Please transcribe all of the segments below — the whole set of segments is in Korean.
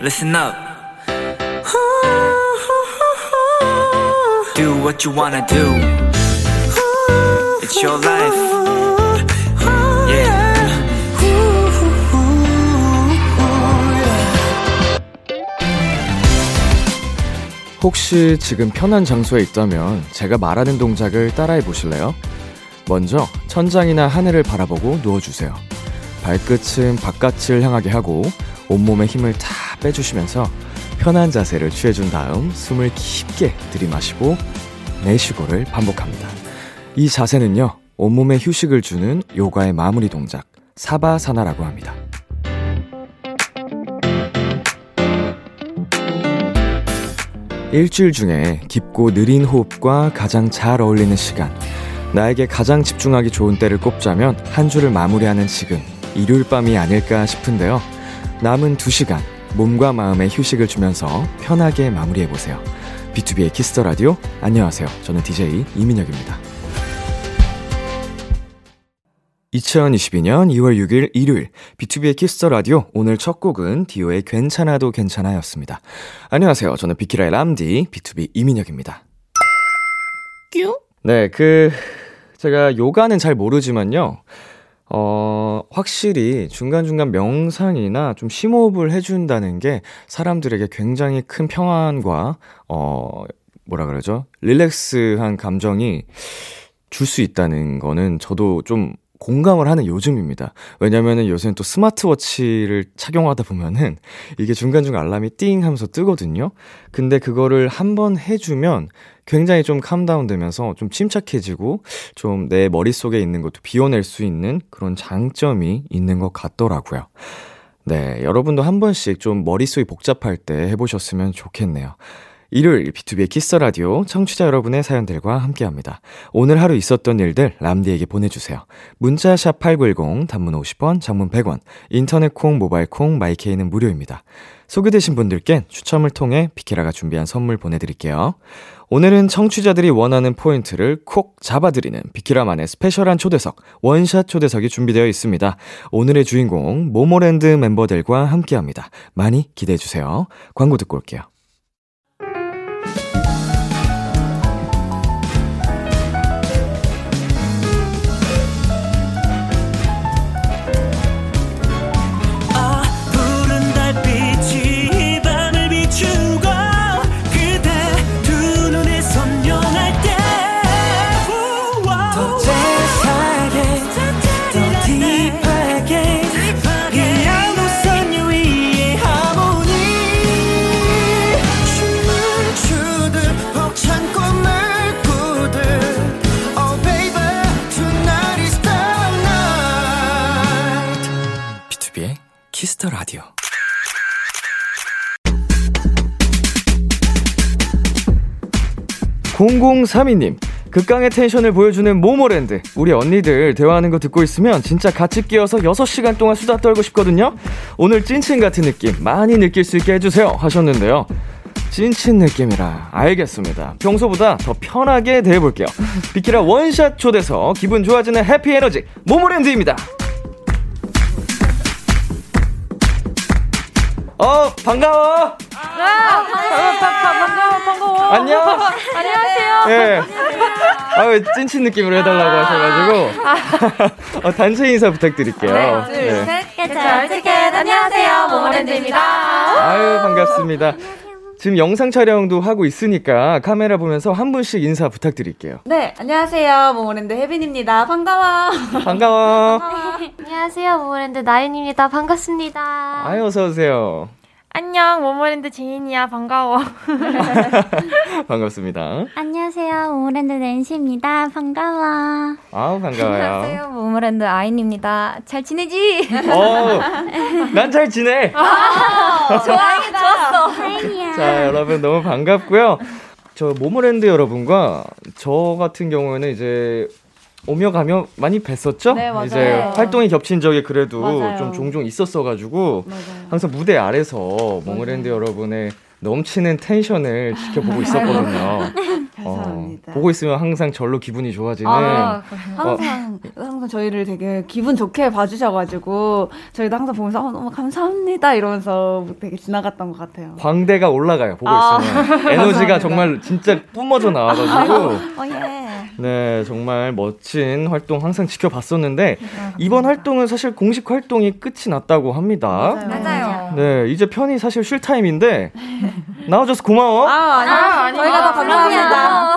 listen up. Do what you wanna do. It's your life. Yeah. 혹시 지금 편한 장소에 있다면 제가 말하는 동작을 따라해 보실래요? 먼저 천장이나 하늘을 바라보고 누워주세요. 발끝은 바깥을 향하게 하고 온몸에 힘을 다 빼주시면서 편한 자세를 취해준 다음 숨을 깊게 들이마시고 내쉬고를 반복합니다. 이 자세는요, 온몸에 휴식을 주는 요가의 마무리 동작, 사바사나라고 합니다. 일주일 중에 깊고 느린 호흡과 가장 잘 어울리는 시간, 나에게 가장 집중하기 좋은 때를 꼽자면 한 주를 마무리하는 지금, 일요일 밤이 아닐까 싶은데요. 남은 두 시간, 몸과 마음에 휴식을 주면서 편하게 마무리해보세요. B2B의 키스터 라디오, 안녕하세요. 저는 DJ 이민혁입니다. 2022년 2월 6일 일요일 B2B의 키스터 라디오 오늘 첫 곡은 디오의 괜찮아도 괜찮아였습니다. 안녕하세요. 저는 비키라의 람디 BTOB 이민혁입니다. 뀨? 네, 그 제가 요가는 잘 모르지만요. 어, 확실히 중간중간 명상이나 좀 심호흡을 해준다는 게 사람들에게 굉장히 큰 평안과, 어, 뭐라 그러죠? 릴렉스한 감정이 줄 수 있다는 거는 저도 좀 공감을 하는 요즘입니다. 왜냐면은 요새는 또 스마트워치를 착용하다 보면은 이게 중간중간 알람이 띵 하면서 뜨거든요. 근데 그거를 한번 해주면 굉장히 좀 calm down 되면서 좀 침착해지고 좀 내 머릿속에 있는 것도 비워낼 수 있는 그런 장점이 있는 것 같더라고요. 네, 여러분도 한 번씩 좀 머릿속이 복잡할 때 해보셨으면 좋겠네요. 일요일 B2B의 키스 더 라디오 청취자 여러분의 사연들과 함께합니다. 오늘 하루 있었던 일들 람디에게 보내주세요. 문자 샵 8910 단문 50원, 장문 100원, 인터넷 콩, 모바일 콩, 마이케이는 무료입니다. 소개되신 분들께 추첨을 통해 비키라가 준비한 선물 보내드릴게요. 오늘은 청취자들이 원하는 포인트를 콕 잡아드리는 비키라만의 special한 초대석, 원샷 초대석이 준비되어 있습니다. 오늘의 주인공, 모모랜드 멤버들과 함께 합니다. 많이 기대해주세요. 광고 듣고 올게요. 키스 더 라디오. (0032님) 극강의 텐션을 보여주는 모모랜드. 우리 언니들 대화하는 거 듣고 있으면 진짜 같이 끼어서 6시간 동안 수다 떨고 싶거든요. 오늘 찐친 같은 느낌 많이 느낄 수 있게 해주세요 하셨는데요. 찐친 느낌이라 알겠습니다. 평소보다 더 편하게 대해볼게요. 비키라 원샷 초대석 기분 좋아지는 happy 에너지 모모랜드입니다 어 반가워 아, 반가워, 반가워. 안녕 안녕하세요. 예. 아유, 찐친 느낌으로 해달라고 하셔가지고. 어, 단체 인사 부탁드릴게요. 하나, 둘, 예. 셋, 개쩔 티켓. 안녕하세요, 모모랜드입니다. 아유, 반갑습니다. 지금 영상 촬영도 하고 있으니까 카메라 보면서 한 분씩 인사 부탁드릴게요. 네, 안녕하세요, 모모랜드 혜빈입니다. 반가워. 반가워. 안녕하세요, 모모랜드 나윤입니다. 반갑습니다. 아유, 어서오세요. 안녕, 모모랜드 제인이야. 반가워. 반갑습니다. 안녕하세요. 모모랜드 낸시입니다. 반가워. 아우, 반가워요. 모모랜드 아인입니다. 잘 지내지? 어, 난 잘 지내. 좋아, 좋았어. 자, 여러분 너무 반갑고요. 저 모모랜드 여러분과 저 같은 경우에는 이제 오며 가며 많이 뵀었죠? 네, 맞아요. 이제 활동이 겹친 적이 그래도 맞아요. 좀 종종 있었어가지고 맞아요. 항상 무대 아래서 모모랜드 여러분의 넘치는 텐션을 지켜보고 있었거든요. 감사합니다. 어, 보고 있으면 항상 절로 기분이 좋아지는 아, 항상 항상 저희를 되게 기분 좋게 봐주셔가지고 저희도 항상 보면서 어, 너무 감사합니다 이러면서 되게 지나갔던 것 같아요. 광대가 올라가요. 보고 아, 있으면 에너지가 정말 진짜 뿜어져 나와가지고 어 예. 네 정말 멋진 활동 항상 지켜봤었는데 이번 활동은 사실 공식 활동이 끝이 났다고 합니다. 맞아요. 네 이제 편히 사실 쉴 타임인데 나와줘서 고마워. 아, 아니, 저희가 더 감사합니다.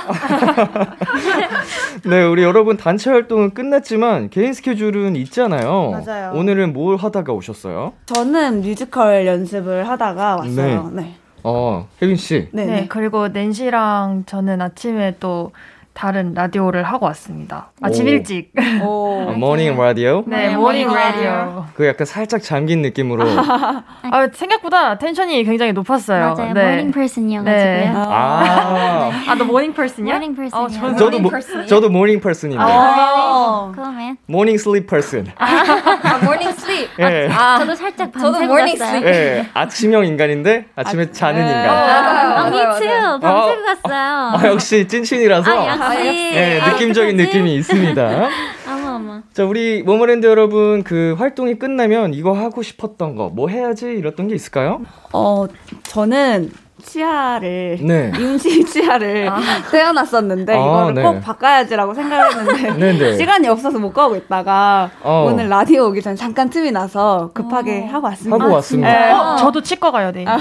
네 우리 여러분 단체 활동은 끝났지만 개인 스케줄은 있잖아요. 맞아요. 오늘은 뭘 하다가 오셨어요? 저는 뮤지컬 연습을 하다가 왔어요. 네. 어 혜빈 씨. 네. 네, 네. 그리고 낸시랑 저는 아침에 또 다른 라디오를 하고 왔습니다. 아침 오. 일찍. 오. 어, morning 라디오. 네, 네, morning morning 라디오. 그 약간 살짝 잠긴 느낌으로. 아, 생각보다 텐션이 굉장히 높았어요. 맞아요. 네. morning person이어가지고요. 네. 아. 아, 너 morning person이야? morning person이요. 어, 저는 저도 모, 저도 morning person인데. 어. 그러면 morning sleep person. 아, morning sleep. 예. 저도 살짝 저도 밤새 morning 갔어요. sleep. 예. 아침형 인간인데 아침에 자는 인간. 맞아요. 아, 맞아요, 미츠 맞아요. 밤새 어. 갔어요. 아, 역시 찐친이라서 아, 역시. 예, 느낌적인 느낌이 있습니다. 어머 어머. 자, 우리 모모랜드 여러분 그 활동이 끝나면 이거 하고 싶었던 거, 뭐 해야지 이랬던 게 있을까요? 어, 저는 치아를 네. 임시 치아를 떼어놨었는데 아, 이거를 네. 꼭 바꿔야지라고 생각했는데 네네. 시간이 없어서 못 가고 있다가 어. 오늘 라디오 오기 전에 잠깐 틈이 나서 급하게 하고 왔습니다. 하고 왔습니다. 네. 어, 저도 치과 가야 돼. 어,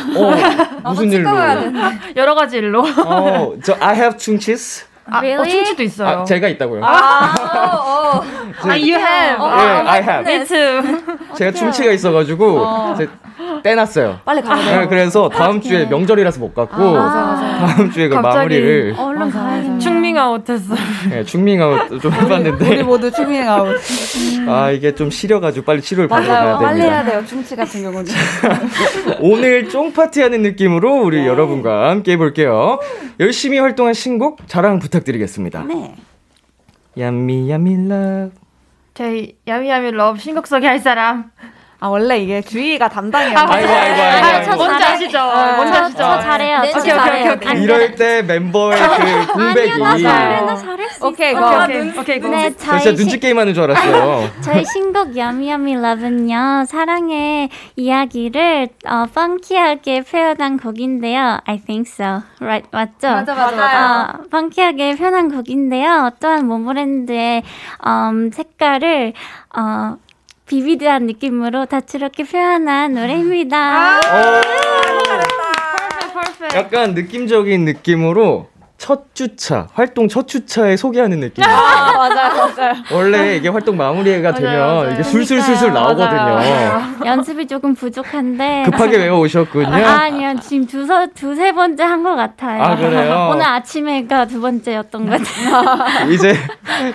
무슨 일로? 여러 가지 일로. 어, 저 I have 충치스. 아, 어, Really? 충치도 있어요. 아, 제가 있다고요. 어, 어. 제- 아, you have. 예, I have. Me too. 제가 충치가 있어가지고 제 떼놨어요. 빨리 가야 네. 그래서 다음 주에 명절이라서 못 갔고 다음 주에 그 갑자기. 마무리를 얼른 가야겠네. 충밍 아웃 했어. 네, 충밍 아웃 좀 우리 해봤는데 모두 충밍 아웃. 아 이게 좀 시려가지고 빨리 치료를 맞아요. 가야 빨리 해야 됩니다. 돼요. 충치 같은 경우는. 오늘 쫑 파티하는 느낌으로 우리 여러분과 함께 해볼게요. 열심히 활동한 신곡 자랑 부탁 드리겠습니다. 네. Yummy Yummy Love 저희 Yummy Yummy Love 신곡 소개할 사람. 아 원래 이게 주희가 담당이에요. 아이고 아이고 아이고, 아, 아이고. 저 뭔지. 아시죠? 아, 뭔지 저, 아시죠? 저 잘해요. 네, 저 오케이, 잘해요. 오케이, 오케이. 안 이럴 때 멤버의 그 공백이 아니요, 나 잘해. 나저 잘할 수 오케이. go. 오케이, 오케이, go. 네, 진짜 저희 눈치 시, 게임 하는 줄 알았어요. 저희 신곡 Yummy Yummy Love는요 사랑의 이야기를 어, 펑키하게 표현한 곡인데요. I think so. Right 맞죠? 맞아, 맞아. 어, 펑키하게 표현한 곡인데요. 또한 모모랜드의 음, 색깔을 어, 비비드한 느낌으로 다채롭게 표현한 노래입니다. 약간 느낌적인 느낌으로 첫 주차, 활동 첫 주차에 소개하는 느낌이에요. 아 맞아요, 맞아요. 원래 이게 활동 마무리가 되면 맞아요. 이게 술술술술. 나오거든요. 연습이 조금 부족한데 급하게 외워 오셨군요. 아 니요 지금 두서 두세 번째 한 것 같아요. 아, 그래요? 오늘 아침에가 두 번째였던 것 같아요. 이제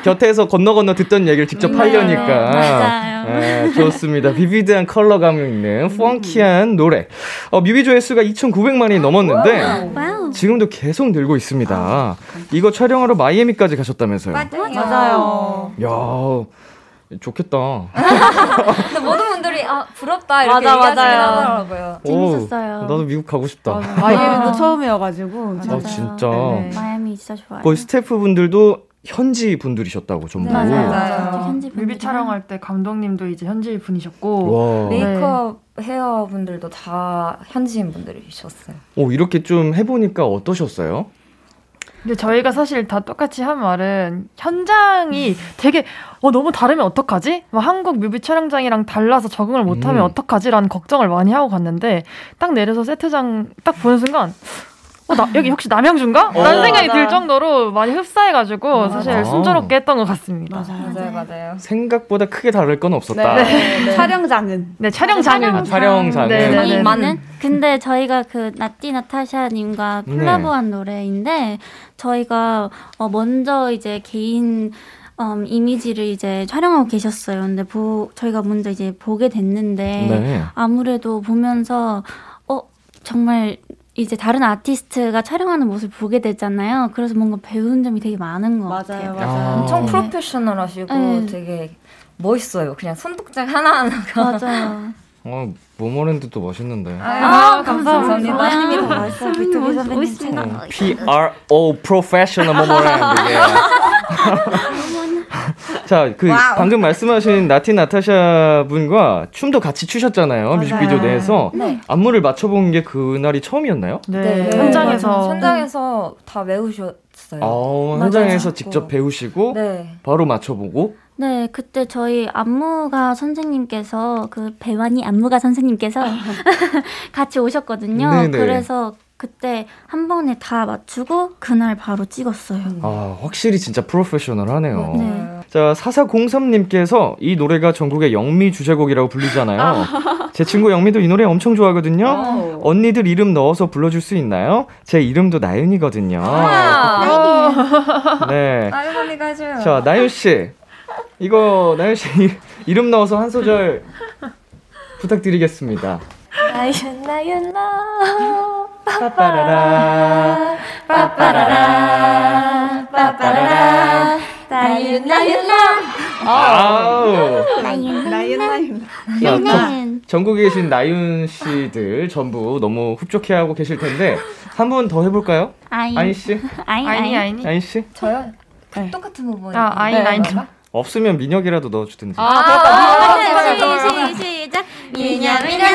곁에서 건너 건너 듣던 얘기를 직접 네, 하려니까. 맞아요. 네, 좋습니다. vivid한 컬러감 있는 funky한 노래. 어, 뮤비 조회수가 2,900만이 넘었는데 wow. 지금도 계속 늘고 있습니다. 이거 촬영하러 마이애미까지 가셨다면서요. 맞아요. 야, 좋겠다. 근데 모든 분들이 아 부럽다 이렇게 맞아요. 하더라고요. 재밌었어요. 오, 나도 미국 가고 싶다. 마이애미도 처음이어가지고. 아, 진짜. 네. 마이애미 진짜 좋아요. 거의 스태프분들도 현지 분들이셨다고 전부. 맞아요. 맞아요. 맞아요. 현지 뮤비. 촬영할 때 감독님도 이제 현지 분이셨고. 와. 메이크업 헤어 분들도 다 현지인 분들이셨어요. 오, 이렇게 좀 해보니까 어떠셨어요? 근데 저희가 사실 다 똑같이 한 말은 현장이 되게 어 너무 다르면 어떡하지? 뭐 한국 뮤비 촬영장이랑 달라서 적응을 못하면 음. 어떡하지라는 걱정을 많이 하고 갔는데 딱 내려서 세트장 딱 보는 순간 어, 나, 여기 혹시 남양주인가? 라는 어. 생각이 맞아. 들 정도로 많이 흡사해가지고 사실 맞아. 순조롭게 했던 것 같습니다. 맞아요. 맞아요, 맞아요. 생각보다 크게 다를 건 없었다. 네. 촬영장은. 네, 촬영장은 아, 촬영장은. 네, 네, 네. 많은 근데 저희가 그 나띠 나타샤님과 네. 콜라보한 노래인데 저희가 어 먼저 이제 개인 음, 이미지를 이제 촬영하고 계셨어요. 근데 보, 저희가 먼저 이제 보게 됐는데 네. 아무래도 보면서 어 정말 이제 다른 아티스트가 촬영하는 모습을 보게 되잖아요. 그래서 뭔가 배운 점이 되게 많은 것 같아요. 맞아요, 맞아요. 아. 엄청 프로페셔널하시고 네. 되게 멋있어요. 그냥 손동작 하나하나가. 맞아요. 어, 모모랜드도 멋있는데. 아, 감사합니다. 감사합니다. 더 맛있어, 비투비 선배님. 멋있습니다. 어, P-R-O, Professional 모모랜드. 예. 자, 그 방금 말씀하신 나티 나타샤 분과 춤도 같이 추셨잖아요. 뮤직비디오 내에서 네. 안무를 맞춰본 게 그날이 처음이었나요? 네, 네. 현장에서 현장에서 다 외우셨어요. 어, 맞아요. 현장에서 맞고. 직접 배우시고 네. 바로 맞춰보고 네, 그때 저희 안무가 선생님께서 그 배완이 안무가 선생님께서 같이 오셨거든요. 네네. 그래서 그때 한 번에 다 맞추고 그날 바로 찍었어요. 아, 확실히 진짜 프로페셔널하네요. 네. 자, 4403님께서 이 노래가 전국의 영미 주제곡이라고 불리잖아요. 제 친구 영미도 이 노래 엄청 좋아하거든요. 언니들 이름 넣어서 불러줄 수 있나요? 제 이름도 나윤이거든요. 네. 아유머니가 해줘요. 자, 나윤씨. 이거, 나윤씨 이름 넣어서 한 소절 부탁드리겠습니다. 나윤 나윤 나 빠빠라라. 빠빠라라 빠빠라라 나윤 나윤 나 아우. 나윤 나윤, 나윤. 전국에 계신 나윤 씨들 전부 너무 흡족해하고 계실 텐데 한 분 더 해볼까요? 아인 아인 씨, 아인 아이니 아인 아이니. 아인 씨 저요? 네. 똑같은 부분. 아, 아인 아인 좀. 없으면 민혁이라도 넣어주든지. 아, 시, 시, 시작 미녀 미녀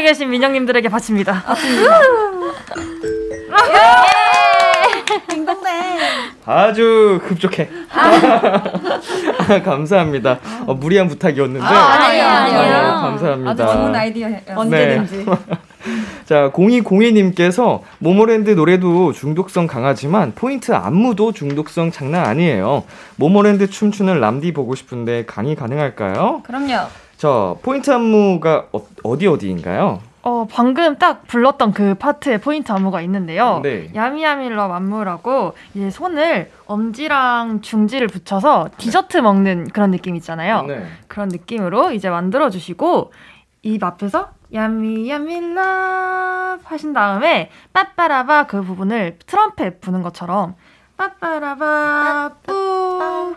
전국에 계신 민영님들에게 바칩니다. 아주 흡족해. 감사합니다. 어, 무리한 부탁이었는데. 아니에요, 아니에요. 어, 감사합니다. 아주 좋은 아이디어예요. 언제든지. 자, 0202님께서 모모랜드 노래도 중독성 강하지만 포인트 안무도 중독성 장난 아니에요. 모모랜드 춤추는 람디 보고 싶은데 강의 가능할까요? 그럼요. 자, 포인트 안무가 어, 어디 어디인가요? 어, 방금 딱 불렀던 그 파트에 포인트 안무가 있는데요. 네. Yummy Yummy Love 안무라고 이제 손을 엄지랑 중지를 붙여서 디저트 먹는 그런 느낌 있잖아요. 네. 그런 느낌으로 이제 만들어 주시고 입 앞에서 야미야밀러 하신 다음에 빠빠라바 그 부분을 트럼펫 부는 것처럼 빠빠라바 뿌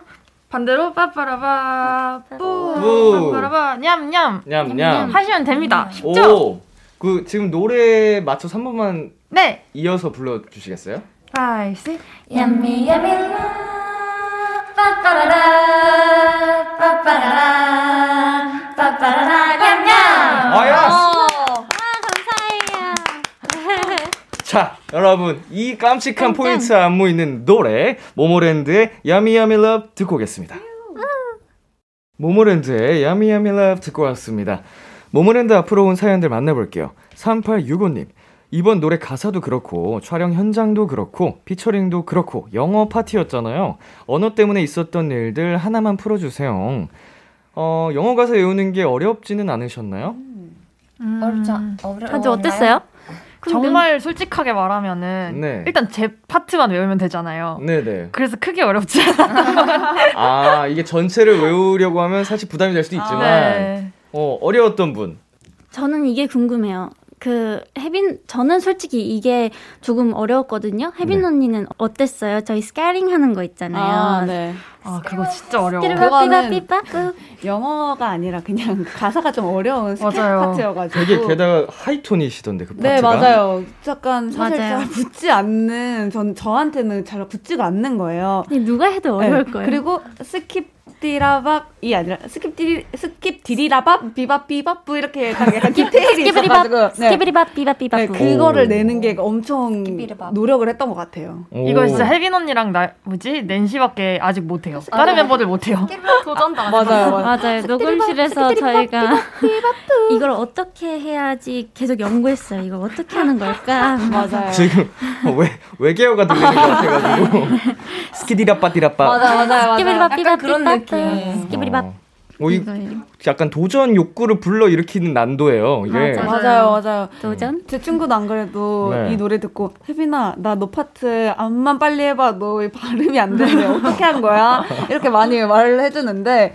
반대로 빠빠라바 뿌 뿌. 빠빠라바 냠냠 냠냠. 하시면 됩니다. 쉽죠? 오! 그 지금 노래 맞춰서 한 번만 네. 이어서 불러 주시겠어요? 5, 6. 야미 야미 라 빠빠라라 빠빠라라 빠빠라라 냠냠 아, 야! 아 감사해요 자, 여러분, 이 깜찍한 깜짝. 포인트 안무 있는 노래, 모모랜드의 Yummy Yummy Love 듣고 오겠습니다. 모모랜드의 Yummy Yummy Love 듣고 왔습니다. 모모랜드 앞으로 온 사연들 만나볼게요. 3865님. 이번 노래 가사도 그렇고, 촬영 현장도 그렇고, 피처링도 그렇고, 영어 파티였잖아요. 언어 때문에 있었던 일들 하나만 풀어주세요. 어, 영어 가사 외우는 게 어렵지는 않으셨나요? 어렵지 않- 어려- 다들 어땠어요? 정말 솔직하게 말하면은 네. 일단 제 파트만 외우면 되잖아요. 네네. 그래서 크게 어렵지 않아요. 아, 이게 전체를 외우려고 하면 사실 부담이 될 수도 있지만, 네. 어, 어려웠던 분. 저는 이게 궁금해요. 그 혜빈 저는 솔직히 이게 조금 어려웠거든요. 혜빈 네. 언니는 어땠어요? 저희 scatting 하는 거 있잖아요. 아, 네. 아 그거 진짜 어려워. 그거는- 삐빠삐빠삐빠 영어가 아니라 그냥 가사가 좀 어려운. 파트여가지고. 되게 게다가 high tone이시던데 그 네, 파트가. 맞아요. 약간 사실 맞아요. 잘 붙지 않는, 전, 저한테는 잘 붙지가 않는 거예요. 누가 해도 어려울 네, 거예요. 그리고 스킵 디라밥이 아니라 스킵디 스킵디리라밥 비밥 비밥부 이렇게 딱 약간 디테일이 있어가지고 네. 스키비리밥 비밥 비밥 네, 오. 그거를 내는 게 엄청. 노력을 했던 것 같아요. 오. 이거 진짜 혜빈 언니랑 나 뭐지 낸시밖에 아직 못해요. 다른 멤버들 못해요. 도전도 안 맞아요, 맞아요. 맞아요. 녹음실에서 저희가 이걸 어떻게 해야지 계속 연구했어요. 이걸 어떻게 하는 걸까? 맞아요. 지금 외 외계어가 들리는 것 같아가지고 스키디라빠 디라빠. 맞아 맞아 맞아. 스키비리밥 약간 비밥 그런 비밥 느낌. 스키비리밥 어. 어, 이. 약간 도전 욕구를 불러 일으키는 난도예요. 이게. 맞아요. 맞아요, 맞아요. 도전? 제 친구도 안 그래도 네. 이 노래 듣고 혜빈아 나 너 파트 암만 빨리 해봐 너 발음이 안 되는데 어떻게 한 거야 이렇게 많이 말을 해주는데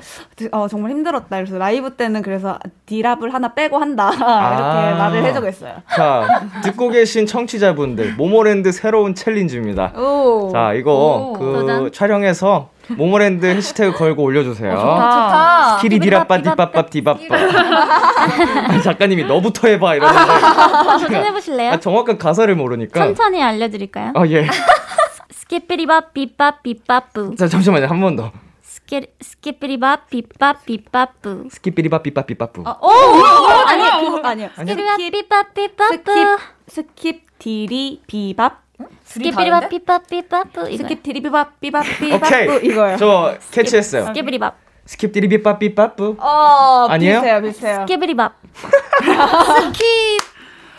어, 정말 힘들었다 그래서 라이브 때는 그래서 디랍을 하나 빼고 한다 이렇게 아. 말을 해주고 있어요. 자, 듣고 계신 청취자분들, 모모랜드 새로운 챌린지입니다. 오. 자, 이거 오, 그 도전. 촬영해서 모모랜드 해시태그 걸고 올려주세요. 좋다. 스키리 디라빠 디빠빠 디바빠. 아니, 작가님이 너부터 해봐 이러는데 도전해보실래요? 아, 정확한 가사를 모르니까. 천천히 알려드릴까요? 아 예. 스키피리밥 삐밥 삐빠뿌 자 잠시만요 한 번 더. 스키 스키피리밥 삐밥 삐빠뿌 스키삐리바 삐빠삐빠뿌. 아, 오, 아니야 그거 아니야. 스키피리밥 삐밥 삐빠뿌 스킵 스킵 디리 비밥 스키피리밥 삐밥 스킵 비밥 비밥 비밥 오케이. 이거요. 저 캐치했어요. 스키피리밥 스킵디리 삐빠삐빠뿌. 어 아니에요? 비슷해요 비슷해요. 스키피리밥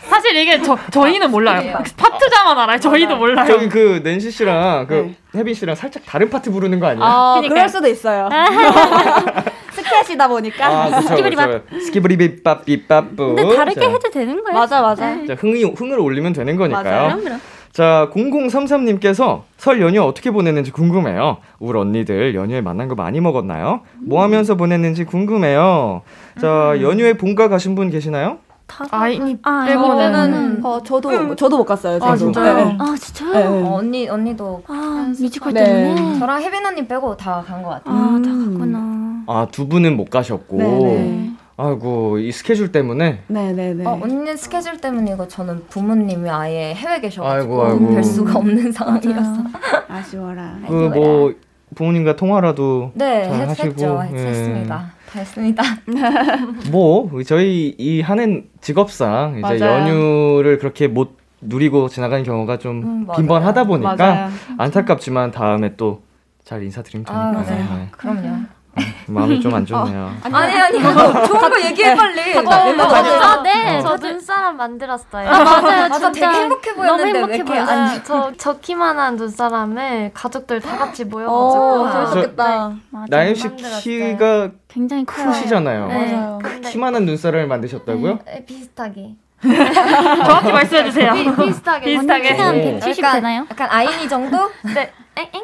사실 이게 저 저희는 몰라요. 파트자만 알아요. 저희도 몰라요. 저기 그 낸시 씨랑 그 네. 혜빈 씨랑 살짝 다른 파트 부르는 거 아니에요? 아 그러니까요. 그럴 수도 있어요. 스케치다 보니까. 아, 그쵸, 스키비리밥. 그쵸. 스키브리비빠삐빠뿌. 근데 다르게 자, 해도 되는 거예요? 맞아 맞아. 자, 흥이, 흥을 올리면 되는 거니까요. 맞아요. 그럼 그럼 자, 0033님께서 설 연휴 어떻게 보냈는지 궁금해요. 우리 언니들 연휴에 만난 거 많이 먹었나요? 뭐 하면서 보냈는지 궁금해요. 자, 연휴에 본가 가신 분 계시나요? 다 아이니 아, 빼고는 어 저도 저도 못 갔어요. 저도. 아, 진짜요? 네. 아 진짜요? 네. 어, 언니 언니도 아 뮤지컬 네. 때문에 저랑 혜빈 언니 빼고 다 간 것 같아요. 아다 음. 갔구나 아, 두 분은 못 가셨고. 네네. 아이고, 이 스케줄 때문에. 네네네. 어, 언니는 스케줄 때문이고 저는 부모님이 아예 해외 계셔가지고 아이고, 아이고. 뵐 수가 없는 상황이었어. 맞아요. 아쉬워라. 그 뭐, 부모님과 통화라도. 네, 잘 했, 하시고, 했죠. 예. 했습니다. 다 했습니다. 뭐, 저희 이 하는 직업상 이제 맞아요. 연휴를 그렇게 못 누리고 지나가는 경우가 좀 음. 빈번하다 보니까 맞아요. 안타깝지만 다음에 또 잘 인사드리면 아, 되니까 맞아요. 네. 그럼요. 마음이 좀 안 좋네요. 아니 아니 좋은 거 얘기해 빨리. 어, 아, 네. 저 눈사람 만들었어요. 아, 맞아요. 맞아, 진짜 되게 행복해 너무 보였는데 왜 행복해 보여요. 안 네, 저, 저 키만한 눈사람을 가족들 다 같이 오, 모여가지고. 재밌겠다. 맞아요. 나임 씨. 키가 굉장히. 크시잖아요. 네. 맞아요. 근데 키만한 눈살을 만드셨다고요? 네, 비슷하게. 정확히 말씀해 주세요. 비, 비슷하게. 비슷하게. 키는 오. 170 약간, 되나요? 약간 아이니 정도? 네. 엥?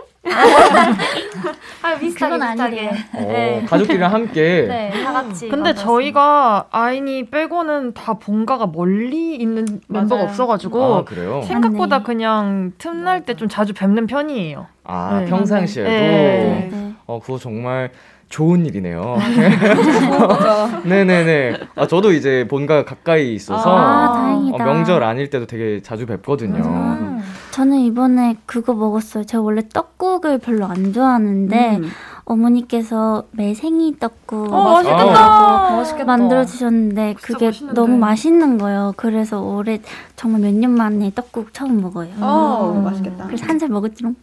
아, 비슷하게, 그건 비슷하게. 아니래요. 어, 네. 가족들이랑 함께. 네, 다 같이. 근데 만들었어요. 저희가 아이니 빼고는 다 본가가 멀리 있는 멤버가 맞아요. 없어가지고 아, 그래요? 생각보다 맞네. 그냥 틈날 때 좀 자주 뵙는 편이에요. 아, 네. 평상시에도. 네. 네. 어, 그거 정말 좋은 일이네요. 맞아. 네네네. 아, 저도 이제 본가 가까이 있어서. 아, 어, 다행이다. 명절 아닐 때도 되게 자주 뵙거든요. 음. 저는 이번에 그거 먹었어요. 제가 원래 떡국을 별로 안 좋아하는데 음. 어머니께서 매생이 떡국 어, 맛있겠다. 멋있겠다. 만들어 주셨는데 그게 맛있는데. 너무 맛있는 거예요. 그래서 올해 정말 몇 년 만에 떡국 처음 먹어요. 어 맛있겠다. 그래서 한 살 먹었지롱.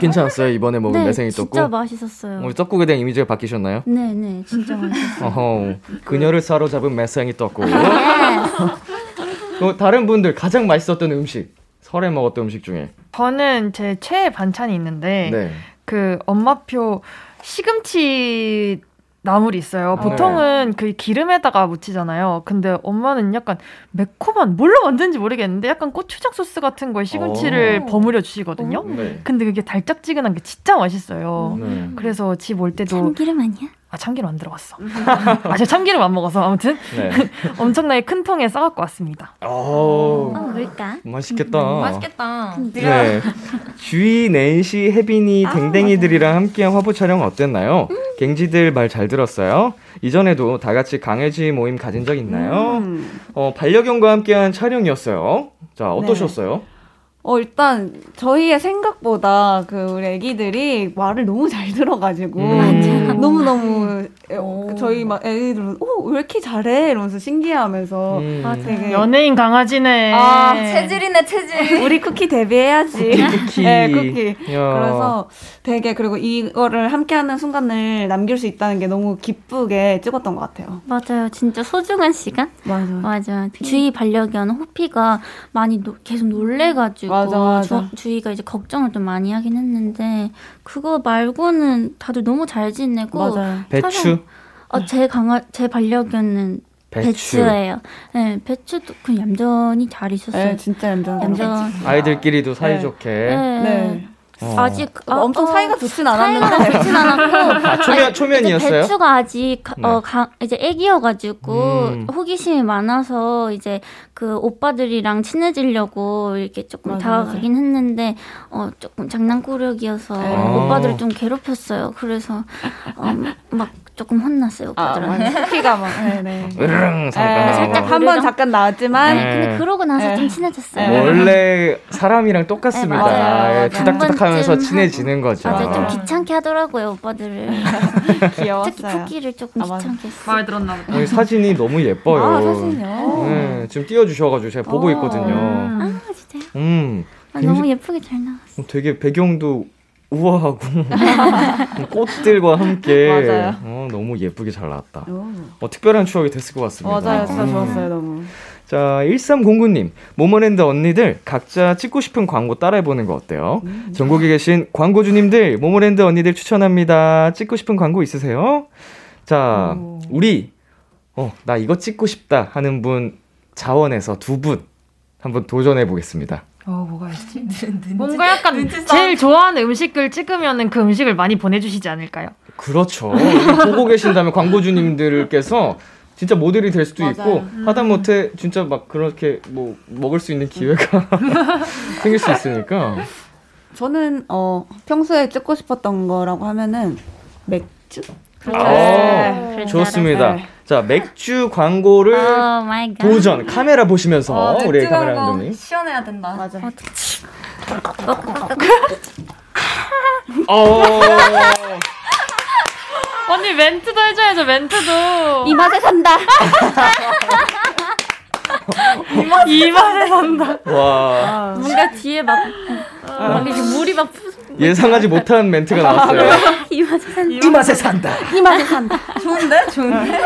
괜찮았어요? 이번에 먹은 네, 매생이 떡국? 진짜 맛있었어요. 우리 떡국에 대한 이미지가 바뀌셨나요? 네, 네, 진짜 맛있었어요. 어허, 그녀를 사로잡은 매생이 떡국. 네. 그 다른 분들 가장 맛있었던 음식, 설에 먹었던 음식 중에. 저는 제 최애 반찬이 있는데 네. 그 엄마표 시금치 나물이 있어요. 아, 보통은 그 기름에다가 무치잖아요. 근데 엄마는 약간 매콤한 뭘로 만드는지 모르겠는데 약간 고추장 소스 같은 거에 시금치를 오. 버무려 주시거든요. 네. 근데 그게 달짝지근한 게 진짜 맛있어요. 네. 그래서 집 올 때도 참기름 아니야? 아 참기름 안 들어갔어. 아 제가 참기름 안 먹어서 아무튼 네. 엄청나게 큰 통에 싸갖고 왔습니다. 어, 어, 뭘까? 맛있겠다. 맛있겠다. 네. 주희, 낸시, 혜빈이, 댕댕이들이랑 함께한 화보 촬영 어땠나요? 갱지들 말 잘 들었어요? 이전에도 다 같이 강해지 모임 가진 적 있나요? 음. 어, 반려견과 함께한 촬영이었어요. 자, 어떠셨어요? 어 일단 저희의 생각보다 그 우리 애기들이 말을 너무 잘 들어가지고 음. 너무 너무 오. 저희 막 애기들은 어왜 이렇게 잘해 이러면서 신기해하면서 음. 아 되게 연예인 강아지네. 아, 체질이네 체질. 우리 쿠키 데뷔해야지. 쿠키. 네, 쿠키. 야. 그래서 되게 그리고 이거를 함께하는 순간을 남길 수 있다는 게 너무 기쁘게 찍었던 것 같아요. 맞아요. 진짜 소중한 시간? 맞아. 맞아. 주희 반려견 호피가 많이 노- 계속 놀래가지고 맞아, 맞아. 주, 주희가 이제 걱정을 좀 많이 하긴 했는데 그거 말고는 다들 너무 잘 지내고 맞아요. 배추. 어, 제 강아 제 반려견은 배추. 배추 예요. 네, 배추도 그 얌전히 잘 있었어요. 네, 진짜 얌전. 얌전. 아이들끼리도 사이좋게. 네. 네. 어. 아직 아, 엄청 어, 사이가 좋진 사이가 않았는데. 좋진 않았고 아, 초면, 아니, 초면이었어요? 배추가 아직 가- 네. 어, 가, 이제 애기여가지고 음. 호기심이 많아서 이제 그 오빠들이랑 친해지려고 이렇게 조금 맞아, 다가가긴 했는데 어 조금 장난꾸러기여서 아. 오빠들을 좀 괴롭혔어요. 그래서 어, 막 조금 혼났어요 아, 오빠들한테. 막 쿠키가 막. 네, 네. 으르릉 네, 잠깐. 살짝 한 번 잠깐 나왔지만 네. 근데 그러고 나서 네. 좀 친해졌어요. 네. 원래 사람이랑 똑같습니다. 예. 투닥투닥하면서 친해지는 거죠. 맞아요. 좀 아. 귀찮게 하더라고요 오빠들을. 특히 귀여웠어요. 쿠키를 조금 아. 귀찮게 했어요. 마음에 들었나 보다. 사진이 너무 예뻐요. 아, 사진이요? 네, 지금 띄워주셔가지고 제가 보고 어. 있거든요. 아 진짜요? 음, 아, 너무 예쁘게 잘 나왔어. 되게 배경도 우아하고 꽃들과 함께. 어, 너무 예쁘게 잘 나왔다. 오. 어, 특별한 추억이 됐을 것 같습니다. 맞아요. 진짜 음. 좋았어요, 너무. 자, 1309님. 모모랜드 언니들 각자 찍고 싶은 광고 따라해보는 거 어때요? 음. 전국에 계신 광고주님들, 모모랜드 언니들 추천합니다. 찍고 싶은 광고 있으세요? 자, 우리, 어, 나 이거 찍고 싶다 하는 분 자원에서 두 분 한번 도전해 보겠습니다. 어, 뭐가 있지? 뭔가 약간 제일 좋아하는 음식을 찍으면은 그 음식을 많이 보내주시지 않을까요? 그렇죠. 보고 계신다면 광고주님들께서 진짜 모델이 될 수도 있고 하다못해 진짜 막 그렇게 뭐 먹을 수 있는 기회가 생길 수 있으니까 저는 어 평소에 찍고 싶었던 거라고 하면은 맥주. 어, 그럴 줄 좋습니다. 네. 자 맥주 광고를. 도전 카메라 보시면서 우리 카메라 감독님. 시원해야 된다. 맞아. 어, 언니 멘트도 해줘야죠 멘트도 이 맛에 산다. 이 맛에 산다 와 뭔가 뒤에 막, 막 이렇게 물이 막 푸, 예상하지 못한 멘트가 나왔어요. 이 맛에 산다. 이 맛에 산다. 이 맛에 산다. 좋은데? 좋은데?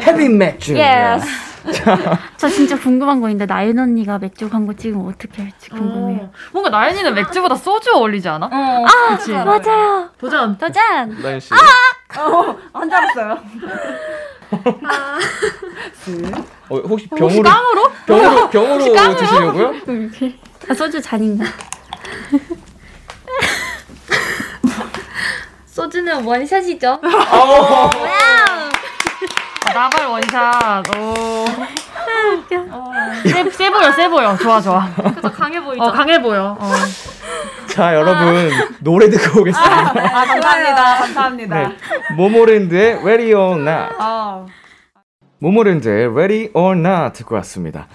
헤비 맥주. Yes. 저 진짜 궁금한 거 있는데 나윤 언니가 맥주 광고 찍으면 어떻게 할지 궁금해요. 어, 뭔가 나연이는 맥주보다 소주 어울리지 않아? 어. 그치? 맞아요. 도전 도전. 나연 씨. 안 잡았어요. 어, 혹시 혹시 병으로 깡으로? 병으로 병으로 드시려고요? 이렇게. 아 소주 잔인가? 소주는 원샷이죠. 어. 아, 나발 원샷 오 세, 세 보여 세 보여 좋아 좋아 그래서 강해 보이죠. 어 강해 보여 어. 자 여러분 노래 듣고 오겠습니다. 아, 감사합니다. 감사합니다. 네. 모모랜드의 Ready or Not. 아, 모모랜드의 Ready or Not 듣고 왔습니다.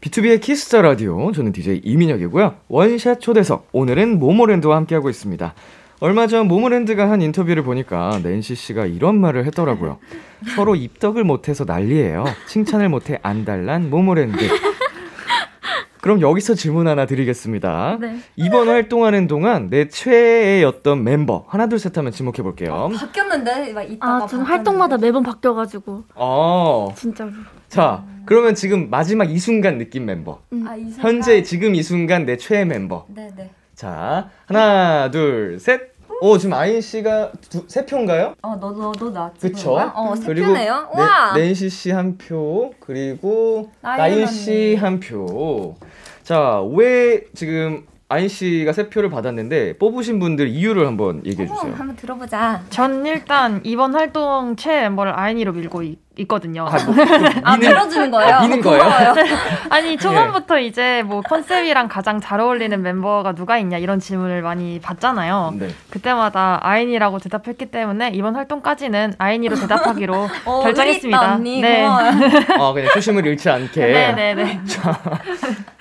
BTOB의 키스 더 라디오 저는 DJ 이민혁이고요. 원샷 초대석 오늘은 모모랜드와 함께하고 있습니다. 얼마 전 모모랜드가 한 인터뷰를 보니까 낸시 씨가 이런 말을 했더라고요. 서로 입덕을 못해서 난리예요. 칭찬을 못해 안달난 모모랜드. 그럼 여기서 질문 하나 드리겠습니다. 네. 이번 활동하는 동안 내 최애였던 멤버 하나 둘 셋 하면 지목해 볼게요. 바뀌었는데 막 이따가 아, 저는 활동마다 매번 바뀌어가지고 어, 진짜로. 자 그러면 지금 마지막 이 순간 느낀 멤버. 아, 이 순간? 현재 지금 이 순간 내 최애 멤버. 네네. 자 하나 둘 셋. 오 지금 아인 씨가 두, 세 표인가요? 어 너도 너나 그쵸? 어, 세 그리고 표네요. 네, 와. 낸시 씨 한 표, 그리고 나인 나인 씨 언니. 한 표. 자, 왜 지금 아인 씨가 세 표를 받았는데 뽑으신 분들 이유를 한번 얘기해 어, 주세요. 한번 들어보자. 전 일단 이번 활동 최애 멤버를 아이니로 밀고 있, 있거든요 아, 뭐, 아 미는, 밀어주는 거예요? 아, 미는 거예요? 아니 초반부터 이제 뭐 컨셉이랑 가장 잘 어울리는 멤버가 누가 있냐 이런 질문을 많이 받잖아요 네. 그때마다 아이니라고 대답했기 때문에 이번 활동까지는 아이니로 대답하기로 어, 결정했습니다. 언니. 네. 고마워요. 아, 그냥 초심을 잃지 않게. 네네네.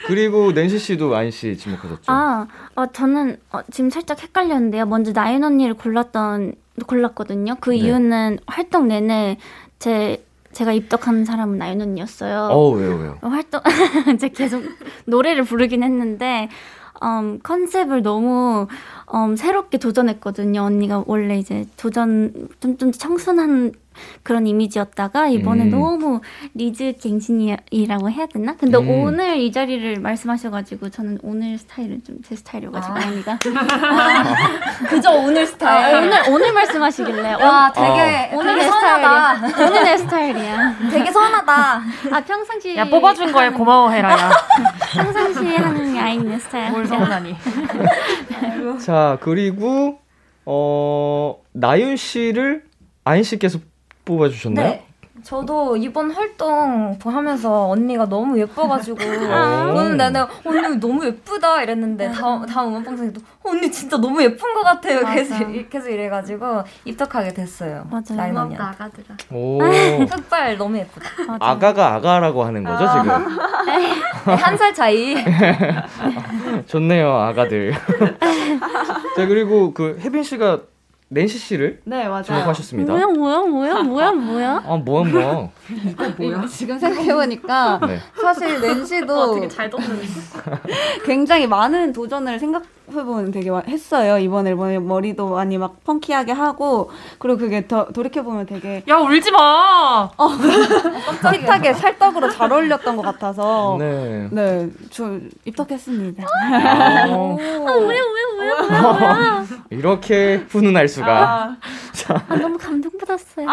그리고 낸시 씨도 아인 씨 지목하셨죠. 아, 어, 저는 어, 지금 살짝 헷갈렸는데요. 먼저 나인 언니를 골랐던 골랐거든요. 그 네. 이유는 활동 내내 제 제가 입덕한 사람은 언니였어요. 어, 왜요, 왜요? 활동 제가 계속 노래를 부르긴 했는데 음, 컨셉을 너무 음, 새롭게 도전했거든요. 언니가 원래 이제 도전 좀 좀 청순한 그런 이미지였다가 이번에 음. 너무 리즈 갱신이라고 해야 되나? 근데 음. 오늘 이 자리를 말씀하셔가지고 저는 오늘 스타일은 좀 제 스타일이어가지고 아. 언니가 그저 오늘 아, 스타일. 오늘 오늘 말씀하시길래 와, 되게 오늘 되게 내. 스타일이야. 오늘 내 스타일이야. 되게 선하다. 아 평상시 야 뽑아준 거에 고마워해라 야. 평상시 하는 내 스타일. 뭘 서운하니. 자, 그리고, 어, 나윤 씨를 아인 씨께서 뽑아주셨나요? 네. 저도 이번 활동 하면서 언니가 너무 예뻐가지고 오늘 내내 언니 너무 예쁘다 이랬는데 다음 다음 음원 방송에도 언니 진짜 너무 예쁜 것 같아요. 계속 계속 이래가지고 입덕하게 됐어요. 맞아요. 고맙다 아가들아. 오, 흑발 너무 예쁘다. 아가가 아가라고 하는 거죠, 지금? 한 살 차이. 좋네요, 아가들. 자, 그리고 그 혜빈 씨가 낸시 씨를 네, 맞아요. 주목하셨습니다. 뭐야 뭐야 뭐야 뭐야 뭐야? 아, 뭐야, 뭐 야. 뭐야? 지금 생각해보니까 네. 사실 낸시도 되게 잘 떴네. 굉장히 많은 도전을 생각해보면 되게 와- 했어요. 이번 앨범에 머리도 많이 막 펑키하게 하고 그리고 그게 더 돌이켜보면 되게 야 울지 마. 힙하게 찰떡으로 잘 어울렸던 것 같아서 네. 네, 저 입덕했습니다. 아, 뭐야 뭐야 뭐야 뭐야? 이렇게 훈훈할 수가. 아, 너무 감동받았어요.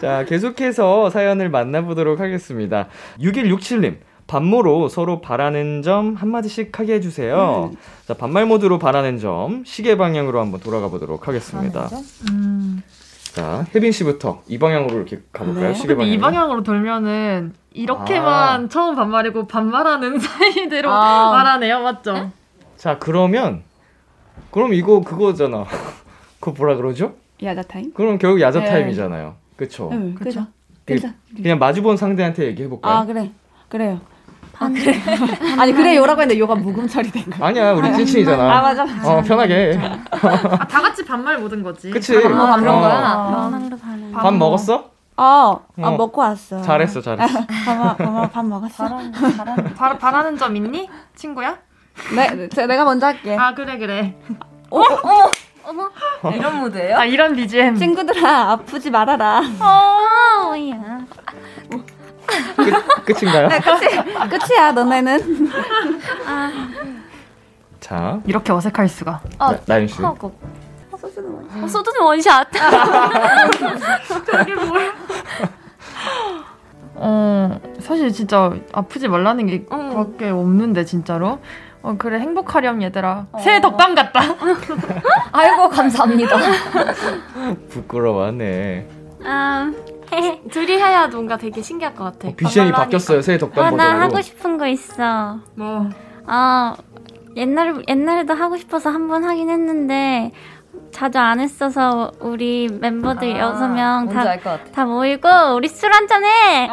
자, 계속해서 사연을 만나보도록 하겠습니다. 6167님. 반모로 서로 바라는 점 한마디씩 하게 해주세요. 자, 반말 모드로 바라는 점, 시계 방향으로 한번 돌아가 보도록 하겠습니다. 음. 자, 혜빈 씨부터 이 방향으로 이렇게 가볼까요? 네. 시계 방향. 이 방향으로 돌면은 이렇게만 아. 처음 반말이고 반말하는 사이대로 아. 말하네요, 맞죠? 자, 그러면, 그럼 이거 그거잖아. 그거 뭐라 그러죠? 야자 타임? 그럼 결국 야자 네. 타임이잖아요. 그쵸? 응, 그죠. 그- 그죠. 그냥 마주본 상대한테 얘기해 볼까요? 아 그래, 그래요. 아 그래. 아니 그래요라고 했는데 요가 묵음 처리된 거. 아니야, 우리 찐친이잖아. 아 맞아. 어, 편하게 해. 아, 다 같이 반말 모든 거지. 그치? 아, 그런 어. 거야? 영상으로 바르는. 밥 먹었어? 아, 아 어. 먹고 왔어. 잘했어, 잘했어. 밥, 밥, 밥 먹었어? 바, 바라는 점 있니? 친구야? 네, 제- 내가 먼저 할게. 아, 그래, 그래. 이런 무드예요? 아, 이런 BGM. 친구들아 아프지 말아라. 어, 뭐야? 끝, 끝인가요? 네, 끝이 끝이야 너네는. 자, 이렇게 어색할 수가. 어, 나, 나윤 씨. 하고. 어, 소주는 원샷. 저게 뭐야? 어, 사실 진짜 아프지 말라는 게 밖에 없는데, 진짜로. 어, 그래, 행복하렴, 얘들아. 새해 덕담 같다. 아이고 감사합니다. 부끄러워하네. 아. 둘이 해야 뭔가 되게 신기할 것 같아. 어, 반말로 바뀌었어요, 새해 덕담 아, 버전으로. 나 하고 싶은 거 있어. 뭐. 아, 옛날, 옛날에도 하고 싶어서 한 번 하긴 했는데, 자주 안 했어서 우리 멤버들 아, 여섯 명 뭔지 다, 모이고, 우리 술 한잔 해!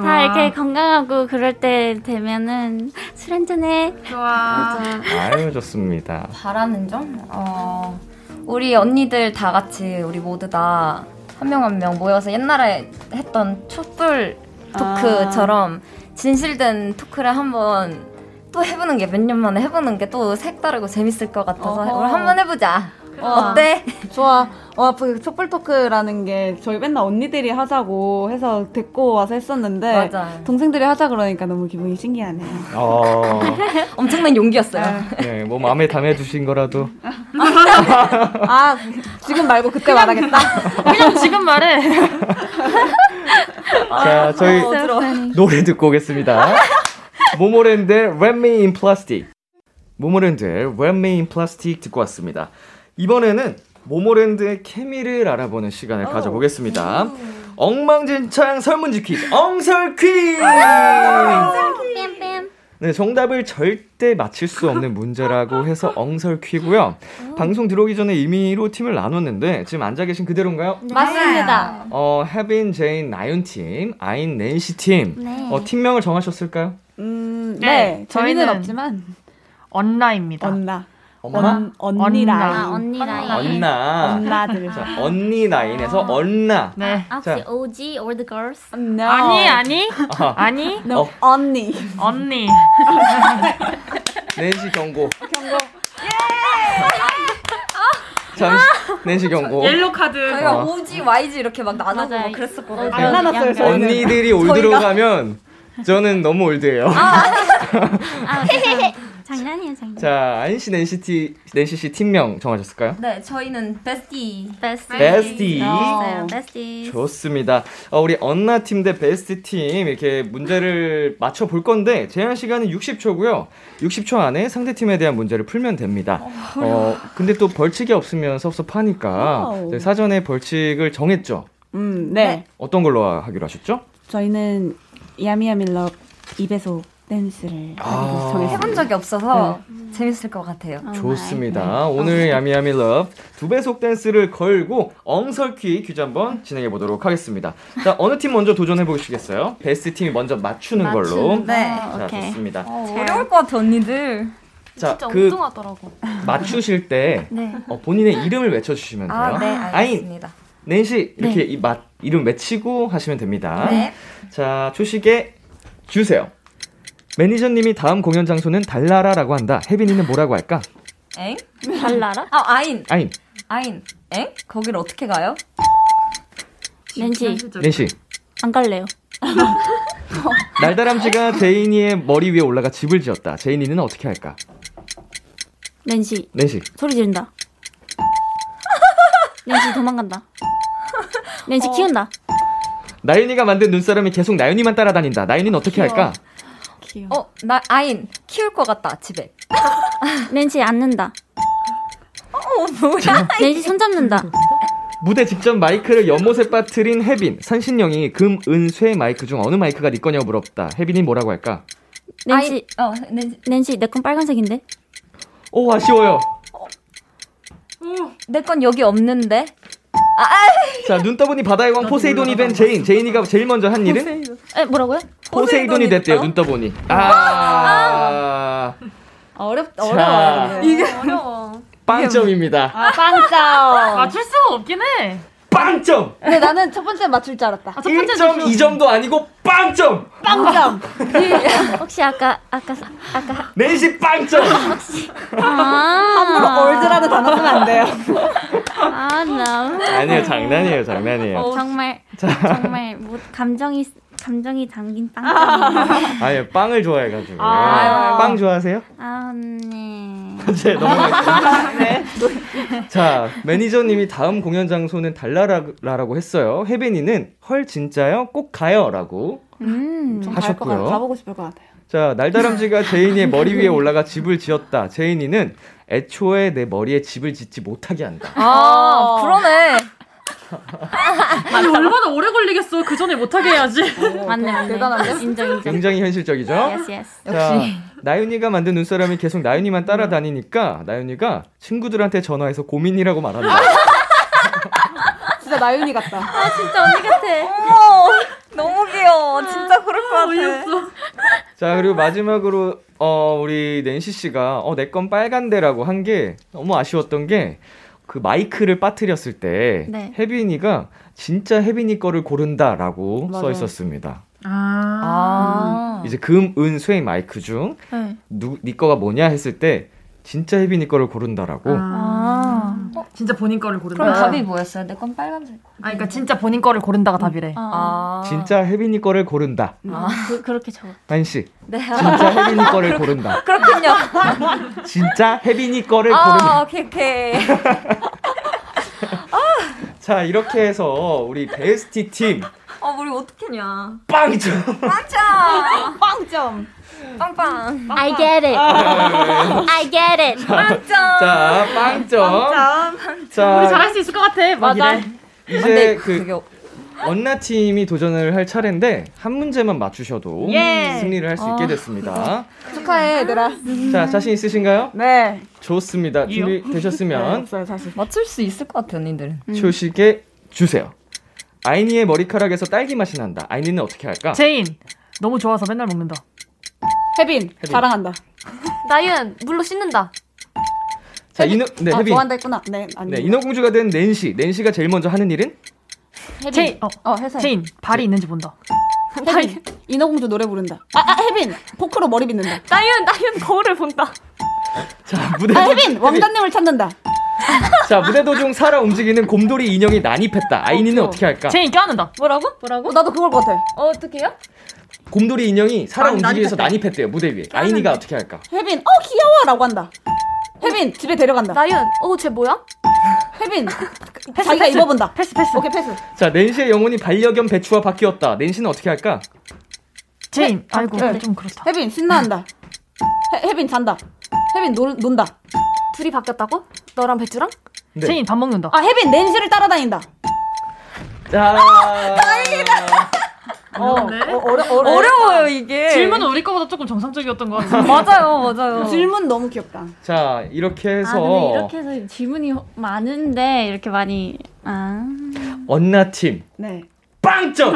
아, 좋아. 다 이렇게 건강하고 그럴 때 되면은 술 한잔해. 좋아. 아유, 좋습니다. 바라는 점? 어, 우리 언니들 다 같이 우리 모두 다 한 명 한명 모여서 옛날에 했던 촛불 토크처럼 진실된 토크를 한번 또 해보는 게 몇 년 만에 해보는 게 또 색다르고 재밌을 것 같아서 어허. 우리 한번 해보자. 어. 어때? 좋아. 어, 그 촛불 토크라는 게 저희 맨날 언니들이 하자고 해서 데리고 와서 했었는데 맞아. 동생들이 하자 그러니까 너무 기분이 신기하네요. 어, 엄청난 용기였어요. 네, 뭐 마음에 담아두신 거라도. 아 지금 말고 그때 말하겠다. 그냥 지금 말해. 자, 저희 노래 듣고 오겠습니다. 모모랜드의 Wrap Me in Plastic. 모모랜드의 Wrap Me in Plastic 듣고 왔습니다. 이번에는 모모랜드의 케미를 알아보는 시간을 가져보겠습니다. 엉망진창 설문지 퀴즈, 엉설 퀴즈! 뺨뺨. 네, 정답을 절대 맞힐 수 없는 문제라고 해서 엉설 퀴고요. 방송 들어오기 전에 임의로 팀을 나눴는데 지금 앉아 계신 그대로인가요? 맞습니다. 어, 혜빈, 제인, 나윤 팀, 아인, 낸시 팀. 네. 어, 팀명을 정하셨을까요? 음, 네, 네, 저희는 없지만 언라입니다. 언나. 엄마? 언, 언니. 라인. 아, 언니 라인. 언나. 언나들. 자, 언니 라인에서 언나. 네. 아, 자. 혹시 OG, old girls? No. 아니 아니 아하. 아니 No, 어. 언니. 언니. 낸시 경고. 경고. 잠시 낸시 경고. 옐로 카드. 저희가 어. OG, YG 이렇게 막 나누고 맞아요. 막 그랬었거든요. 안 나눴어요, 저희는. 언니들이 old로 가면 저는 너무 old예요. 아, 죄송해요. 장난이에요, 장난. 자, 안시 낸시 티 낸시 씨 팀명 정하셨을까요? 네, 저희는 Bestie. Bestie. Bestie. 있어요, Bestie. 좋습니다. 어, 우리 언나 팀 대 Bestie 팀 이렇게 문제를 맞춰 볼 건데 제한 시간은 60초고요. 60초 안에 상대 팀에 대한 문제를 풀면 됩니다. 어, 근데 또 벌칙이 없으면 섭섭하니까. 저희 사전에 벌칙을 정했죠. 음, 네. 어떤 걸로 하기로 하셨죠? 저희는 Yummy Yummy Love 2배속 댄스를 아. 해본 적이 없어서 재밌을 것 같아요. 어, 좋습니다. 오늘 Yummy Yummy Love 두 배속 댄스를 걸고 엉설퀴 퀴즈 한번 진행해 보도록 하겠습니다. 자, 어느 팀 먼저 도전해 보시겠어요? Bestie 팀이 먼저 맞추는 걸로. 맞추는 네. 거, 자, 오케이. 좋습니다. 어, 어려울 것 같아, 언니들. 자, 진짜 그 엉뚱하더라고. 맞추실 때 네. 어, 본인의 이름을 외쳐 주시면 돼요. 아, 네, 알겠습니다. 낸시 이렇게 네. 이맛 이름 외치고 하시면 됩니다. 네. 자, 초식에 주세요. 매니저님이 다음 공연 장소는 달라라라고 한다. 혜빈이는 뭐라고 할까? 엥? 달라라? 아, 아인. 아인, 아인. 엥? 거기를 어떻게 가요? 낸시, 낸시. 안 갈래요. 날다람쥐가 제인이의 머리 위에 올라가 집을 지었다. 제인이는 어떻게 할까? 낸시, 낸시. 소리 지른다. 낸시 도망간다. 낸시 키운다. 나윤이가 만든 눈사람이 계속 나윤이만 따라다닌다. 나윤이는 어떻게 할까? 귀여워. 어, 나 아인. 키울 것 같다, 집에. 낸시 앉는다. 어, 뭐야? 낸시 손 잡는다. 무대 직전 마이크를 연못에 빠뜨린 혜빈. 산신령이 금, 은, 쇠 마이크 중 어느 마이크가 네 거냐고 물었다. 혜빈이 뭐라고 할까? 아인. 어, 네. 낸시 내 건 빨간색인데? 오, 아쉬워요. 내 건 여기 없는데? 자, 눈 떠보니 바다의 왕 포세이돈이 된 제인. 제인이가 제일 먼저 한 일은? 에, 뭐라고요? 포세이돈이 됐대요, 눈 떠보니. 아, 어렵다, 자. 어려워. 이게 어려워. 빵점입니다. 아, 빵점. 맞출 수가 없긴 해. 빵점! 근데 나는 첫 번째 맞출 줄 알았다. 아, 첫 번째 1.2점도 아니고 빵점! 빵점. 혹시 아까, 아까, 아까, 넷이 빵점! 아, 올드라는 단어 쓰면 안 돼요. 아, 나. 아니에요, 장난이에요, 장난이에요. 정말, 정말, 뭐, 감정이, 감정이 담긴 빵점. 아니요, 빵을 좋아해가지고. 아. 빵 좋아하세요? 아, 네. 이제 넘어갈게요. 자, 매니저님이 다음 공연 장소는 달라라고 했어요. 혜빈이는 헐 진짜요? 꼭 가요라고. 음. 하셨고요. 가보고 싶을 것 같아요. 자, 날다람쥐가 제인이의 머리 위에 올라가 집을 지었다. 제인이는 애초에 내 머리에 집을 짓지 못하게 한다. 아, 그러네. 아니 얼마나 오래 걸리겠어. 그 전에 못하게 해야지. 맞네, 맞네. 대단한데? 인정, 인정. 굉장히 현실적이죠? Yes, yes. 자, 나윤이가 만든 눈사람이 계속 나윤이만 따라다니니까 나윤이가 친구들한테 전화해서 고민이라고 말한다. 진짜 나윤이 같다. 아, 진짜 언니 같아. 어머, 너무 귀여워. 진짜 그럴 것 같아. 자, 그리고 마지막으로 어 우리 낸시 씨가 어 내 건 빨간데라고 한 게 너무 아쉬웠던 게 그 마이크를 빠뜨렸을 때 네. 혜빈이가 진짜 혜빈이 거를 고른다라고 써 맞아요. 있었습니다. 아. 이제 금, 은, 쇠 마이크 중 네. 누, 네 거가 뭐냐 했을 때 진짜 혜빈이 거를 고른다라고. 아. 진짜 본인 거를 고른다. 그럼 답이 뭐였어요? 내 건 빨간색. 아, 그러니까 진짜 본인 거를 고른다가 답이래. 아. 아. 진짜 혜빈이 거를 고른다. 그, 그렇게 적어. 한씨 네. 진짜 혜빈이 거를 고른다. 그렇군요. 진짜 혜빈이 거를 고른다. 아, 오케이, 오케이. 자 이렇게 해서 우리 베스티 팀 어, 우리 어떡하냐. 빵점. 빵짱! 빵점. 빵빵. I get it. I get it. 빵짱! 자 빵점. 자 우리 잘할 수 있을 것 같아. 막 맞아. 이래. 이제 그 되게 언나 팀이 도전을 할 차례인데 한 문제만 맞추셔도 예. 승리를 할 수 있게 됐습니다. 축하해, 얘들아. 자 자신 있으신가요? 네. 좋습니다. 준비 네, 되셨으면 사실. 맞출 수 있을 것 같아, 언니들. 시작해 주세요. 아인이의 머리카락에서 딸기 맛이 난다. 아인이는 어떻게 할까? 제인 너무 좋아서 맨날 먹는다. 혜빈, 자랑한다. 나윤 물로 씻는다. 자, 인어, 네, 아, 혜빈. 좋아한다 했구나. 네, 아니. 네, 인어공주가 된 낸시. 낸시가 제일 먼저 하는 일은? 혜빈. 제인, 어, 어, 해서. 제인 발이 있는지 본다. 혜빈. 인어공주 노래 부른다. 아, 아, 혜빈. 포크로 머리 빗는다. 나윤 나윤 거울을 본다. 자, 무대 아. 혜빈. 왕자님을 찾는다. 자, 무대 도중 살아 움직이는 곰돌이 인형이 난입했다. 아인이는 어, 어떻게 할까? 제인 껴안는다. 뭐라고? 어, 뭐라고? 나도 그걸 것 같아. 어, 어떡해요? 곰돌이 인형이 움직이면서 난입했대. 난입했대요, 무대 위에. 아인이가 어떻게 할까? 혜빈. 어, 귀여워. 라고 한다. 혜빈. 집에 데려간다. 나윤 어쟤 뭐야? 혜빈. 자기가 입어본다. 패스 패스. 오케이, 패스. 자, 낸시의 영혼이 반려견 배추와 바뀌었다. 낸시는 어떻게 할까? 제인 아이고 네. 좀 그렇다. 혜빈. 신나한다. 혜, 혜빈 잔다. 혜빈 놀, 논다. 둘이 바뀌었다고? 너랑 배추랑? 네. 제인 밥 먹는다. 아, 혜빈. 낸시를 따라다닌다. 자, 어, 어, 어려, 어려, 어려워요, 이게. 질문은 우리 거보다 조금 정상적이었던 것 같아. 맞아요, 맞아요. 질문 너무 귀엽다. 자, 이렇게 해서 아 근데 이렇게 해서 질문이 많은데 이렇게 많이 아 언나 팀 네. 빵점.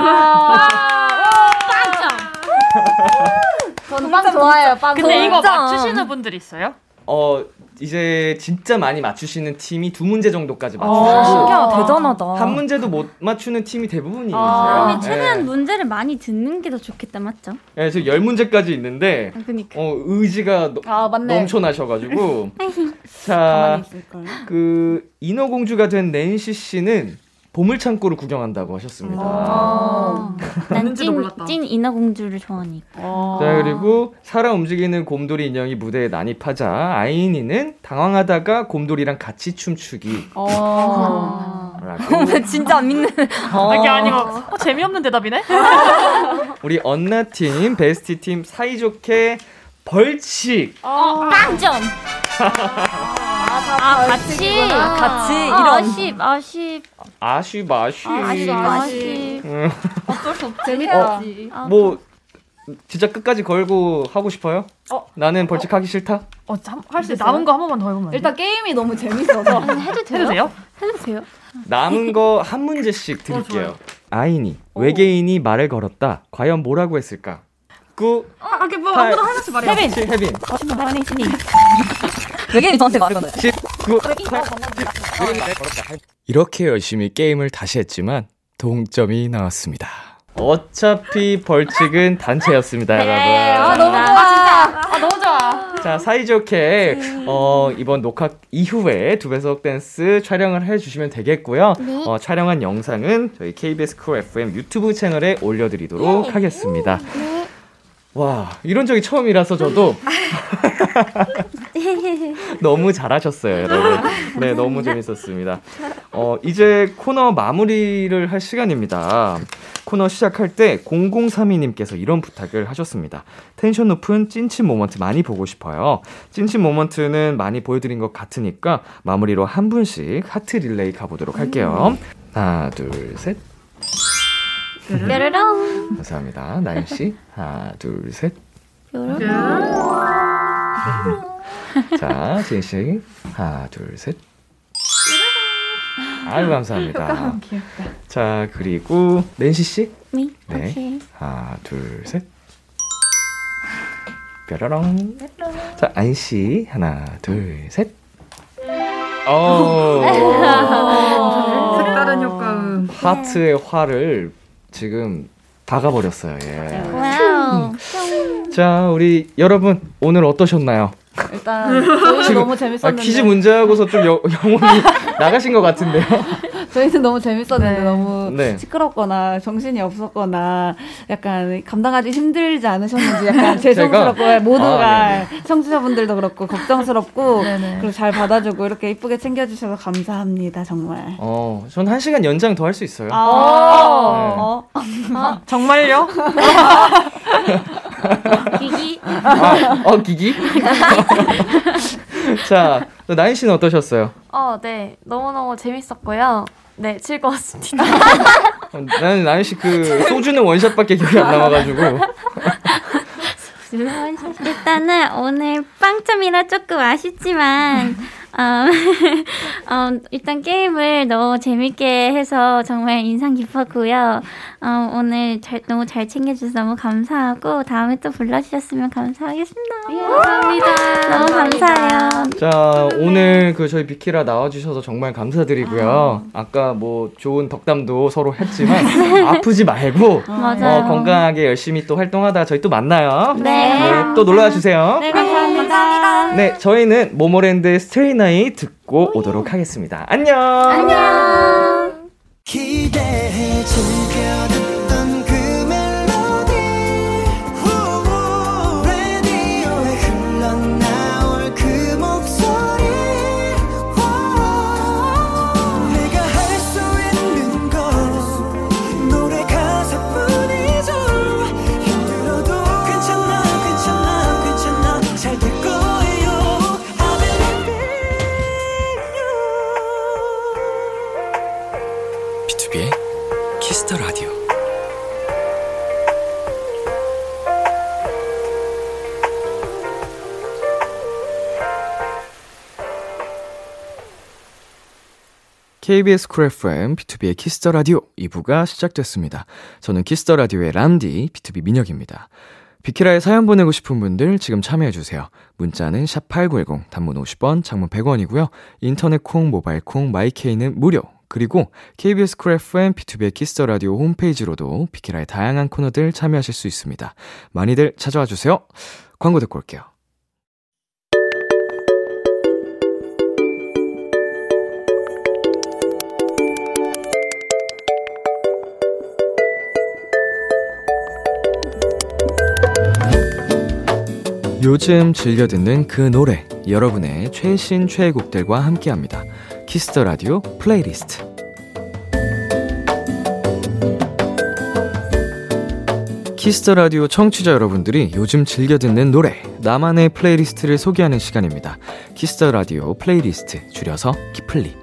저는 빵 좋아해요. 빵. 근데 이거. 맞추시는 분들 있어요? 어, 이제 진짜 많이 맞추시는 팀이 두 문제 정도까지 아, 맞추시고 신기하다. 대단하다. 한 문제도 못 맞추는 팀이 대부분이세요. 그러면 최대한 네. 문제를 많이 듣는 게 더 좋겠다 맞죠? 네, 지금 열 문제까지 있는데 아, 그니까 어, 의지가 너- 아, 맞네. 넘쳐나셔가지고 가만히 자, 있을걸. 그 인어공주가 된 낸시 씨는 보물 창고를 구경한다고 하셨습니다. 어, 몰랐다. 난찐 찐 인어공주를 좋아하니까 어. 자 그리고 살아 움직이는 곰돌이 인형이 무대에 난입하자 아이니는 당황하다가 곰돌이랑 같이 춤추기. 어. 라고 진짜 안 믿는. 아, 이게 아니고 어, 재미없는 대답이네. 우리 언나 팀, 베스티 팀 사이좋게 벌칙. 빵점 아 같이 아, 같이 아, 이런. 아쉽 아쉽 아쉬 마쉬. 아쉽 아쉽 어쩔 수 없지. 재밌다. 아, 뭐 진짜 끝까지 걸고 하고 싶어요? 어. 나는 벌칙 하기 싫다. 어, 할수 남은 거 한 번만 더 해보면? 일단 게임이 너무 재밌어서. 아니, 해도 돼요? 해도 돼요? 해도 돼요? 남은 거 한 문제씩 드릴게요. 아이니 외계인이 말을 걸었다. 과연 뭐라고 했을까? 9, 아, 이게 뭐 팔, 아무도 하나씩 말해. 혜빈. 7, 혜빈. 외계인이 저한테 말을 거네. 10, 9, 8, 이렇게 열심히 게임을 다시 했지만 동점이 나왔습니다. 어차피 벌칙은 단체였습니다, 여러분. 아, 너무 좋아. 아, 너무 좋아. 자, 사이좋게 어, 이번 녹화 이후에 두 배속 댄스 촬영을 해주시면 되겠고요. 어, 촬영한 영상은 저희 KBS 쿨 FM 유튜브 채널에 올려드리도록 하겠습니다. 와, 이런 적이 처음이라서 저도 너무 잘하셨어요, 여러분. 네, 너무 재밌었습니다. 어, 이제 코너 마무리를 할 시간입니다. 코너 시작할 때 0032님께서 이런 부탁을 하셨습니다. 텐션 높은 찐친 moment 많이 보고 싶어요. 찐친 moment는 많이 보여드린 것 같으니까 마무리로 한 분씩 하트 릴레이 가보도록 할게요. 하나, 둘, 셋. 뾰로롱 감사합니다. 나연 씨. 하나, 둘, 셋. 뾰로롱 자, 진씨. 하나, 둘, 셋. 아유, 감사합니다. 자, 그리고 낸시씨. 미 네. 오케이 하나, 둘, 셋. 뾰로롱. 자, 안 씨. 하나, 둘, 셋. 어. 색다른 효과음. 하트의 화를 지금 박아버렸어요. 예. 와우 자, 우리 여러분 오늘 어떠셨나요? 일단 저희는 너무 아, 재밌었는데. 퀴즈 문제하고서 좀 여, 영혼이 나가신 것 같은데요. 저희는 너무 재밌었는데 네. 너무 네. 시끄럽거나 정신이 없었거나 약간 감당하기 힘들지 않으셨는지 약간 죄송스럽고 모두가 아, 청취자분들도 그렇고 걱정스럽고 네네. 그리고 잘 받아주고 이렇게 이쁘게 챙겨주셔서 감사합니다 정말. 어, 전 한 시간 연장 더 할 수 있어요. 아, 네. 어, 어. 정말요? 기기 아, 어, 기기? 자, 나인 씨는 어떠셨어요? 어, 네. 너무너무 재밌었고요. 네, 즐거웠습니다. 어, 나는 나인 씨 그 소주는 원샷밖에 기억이 안 남아가지고. 일단은 오늘 빵점이라 조금 아쉽지만 아, 어, 일단 게임을 너무 재밌게 해서 정말 인상 깊었고요. 어, 오늘 잘, 너무 잘 챙겨주셔서 너무 감사하고 다음에 또 불러주셨으면 감사하겠습니다. 예, 감사합니다. 너무 감사해요. 자, 오늘 그 저희 비키라 나와주셔서 정말 감사드리고요. 아. 까뭐 좋은 덕담도 서로 했지만 아프지 말고. 어, 건강하게 열심히 또 활동하다가 저희 또 만나요. 네. 또 놀러와 주세요. 네, 감사합니다. 네, 저희는 모모랜드의 스트레이 듣고 오도록 하겠습니다. 안녕. 안녕. KBS 쿨 FM, 비투비의 키스 더 라디오 2부가 시작됐습니다. 저는 키스 더 라디오의 람디, 비투비 민혁입니다. 비키라에 사연 보내고 싶은 분들 지금 참여해주세요. 문자는 샵8910, 단문 50원, 장문 100원이고요. 인터넷 콩, 모바일 콩, 마이케이는 무료. 그리고 KBS 쿨 FM, 비투비의 키스 더 라디오 홈페이지로도 비키라의 다양한 코너들 참여하실 수 있습니다. 많이들 찾아와 주세요. 광고 듣고 올게요. 요즘 즐겨 듣는 그 노래, 여러분의 최신 최애곡들과 함께합니다. 키스 더 라디오 플레이리스트. 키스 더 라디오 청취자 여러분들이 요즘 즐겨 듣는 노래, 나만의 playlist를 소개하는 시간입니다. 키스 더 라디오 플레이리스트, 줄여서 키플리.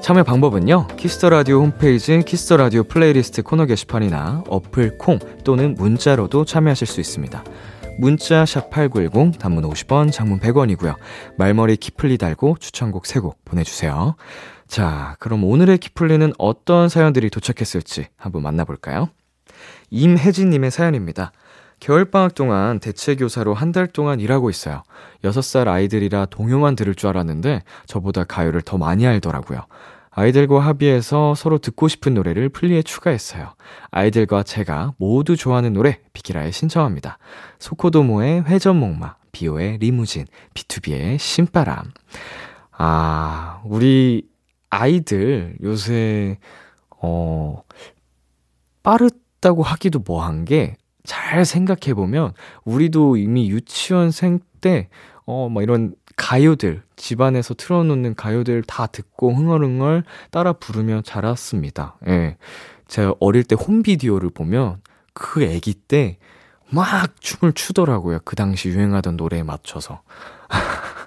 참여 방법은요, 키스 더 라디오 홈페이지 키스 더 라디오 플레이리스트 코너 게시판이나 어플 콩 또는 문자로도 참여하실 수 있습니다. 문자 샵 8910 단문 50원, 장문 100원이고요. 말머리 키플리 달고 추천곡 3곡 보내주세요. 자, 그럼 오늘의 키플리는 어떤 사연들이 도착했을지 한번 만나볼까요? 임혜진님의 사연입니다. 겨울방학 동안 대체교사로 한 달 동안 일하고 있어요. 6살 아이들이라 동요만 들을 줄 알았는데 저보다 가요를 더 많이 알더라고요. 아이들과 합의해서 서로 듣고 싶은 노래를 플리에 추가했어요. 아이들과 제가 모두 좋아하는 노래 비키라에 신청합니다. 소코도모의 회전목마, 비오의 리무진, B2B의 신바람. 아, 우리 아이들 요새 어 빠르다고 하기도 뭐한 게 잘 생각해 보면 우리도 이미 유치원생 때 어, 뭐 이런 가요들, 집안에서 틀어놓는 가요들 다 듣고 흥얼흥얼 따라 부르며 자랐습니다. 예. 제가 어릴 때 홈비디오를 보면 그 애기 때 막 춤을 추더라고요. 그 당시 유행하던 노래에 맞춰서.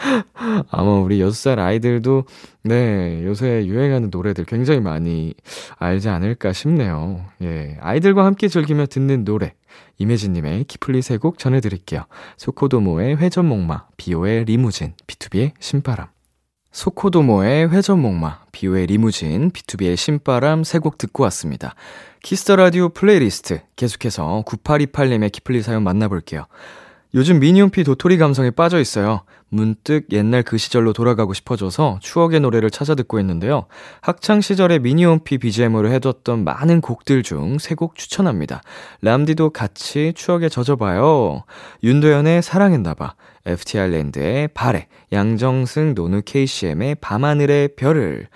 아마 우리 6살 아이들도, 네, 요새 유행하는 노래들 굉장히 많이 알지 않을까 싶네요. 예. 아이들과 함께 즐기며 듣는 노래. 이매진님의 키플리 세 곡 전해드릴게요. 소코도모의 회전목마, 비오의 리무진, B2B의 신바람. 소코도모의 회전목마, 비오의 리무진, B2B의 신바람 세 곡 듣고 왔습니다. 키스 더 라디오 플레이리스트 계속해서 9828님의 키플리 사연 만나볼게요. 요즘 미니홈피 도토리 감성에 빠져 있어요. 문득 옛날 그 시절로 돌아가고 싶어져서 추억의 노래를 찾아 듣고 있는데요. 학창 시절에 미니홈피 BGM으로 해뒀던 많은 곡들 중 세 곡 추천합니다. 람디도 같이 추억에 젖어봐요. 윤도현의 사랑했나봐, FT아일랜드의 바래, 양정승 노누 KCM의 밤하늘의 별을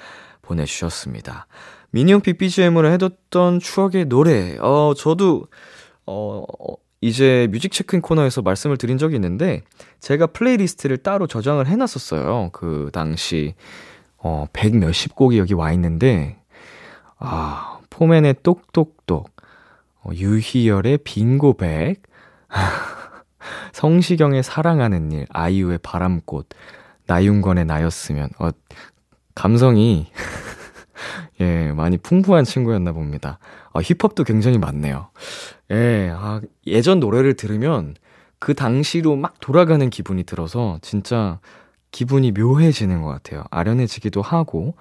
보내주셨습니다. 미니홈피 BGM으로 해뒀던 추억의 노래. 어, 저도, 어, 이제 뮤직 체크인 코너에서 말씀을 드린 적이 있는데 제가 playlist를 따로 저장을 해놨었어요. 그 당시 어, 100 몇십 곡이 여기 와 있는데 아, 포맨의 똑똑똑, 어, 유희열의 빙고백, 성시경의 사랑하는 일, 아이유의 바람꽃, 나윤건의 나였으면 어, 감성이 예, 많이 풍부한 친구였나 봅니다. 아, 힙합도 굉장히 많네요. 예, 아, 예전 노래를 들으면 그 당시로 막 돌아가는 기분이 들어서 진짜 기분이 묘해지는 것 같아요. 아련해지기도 하고,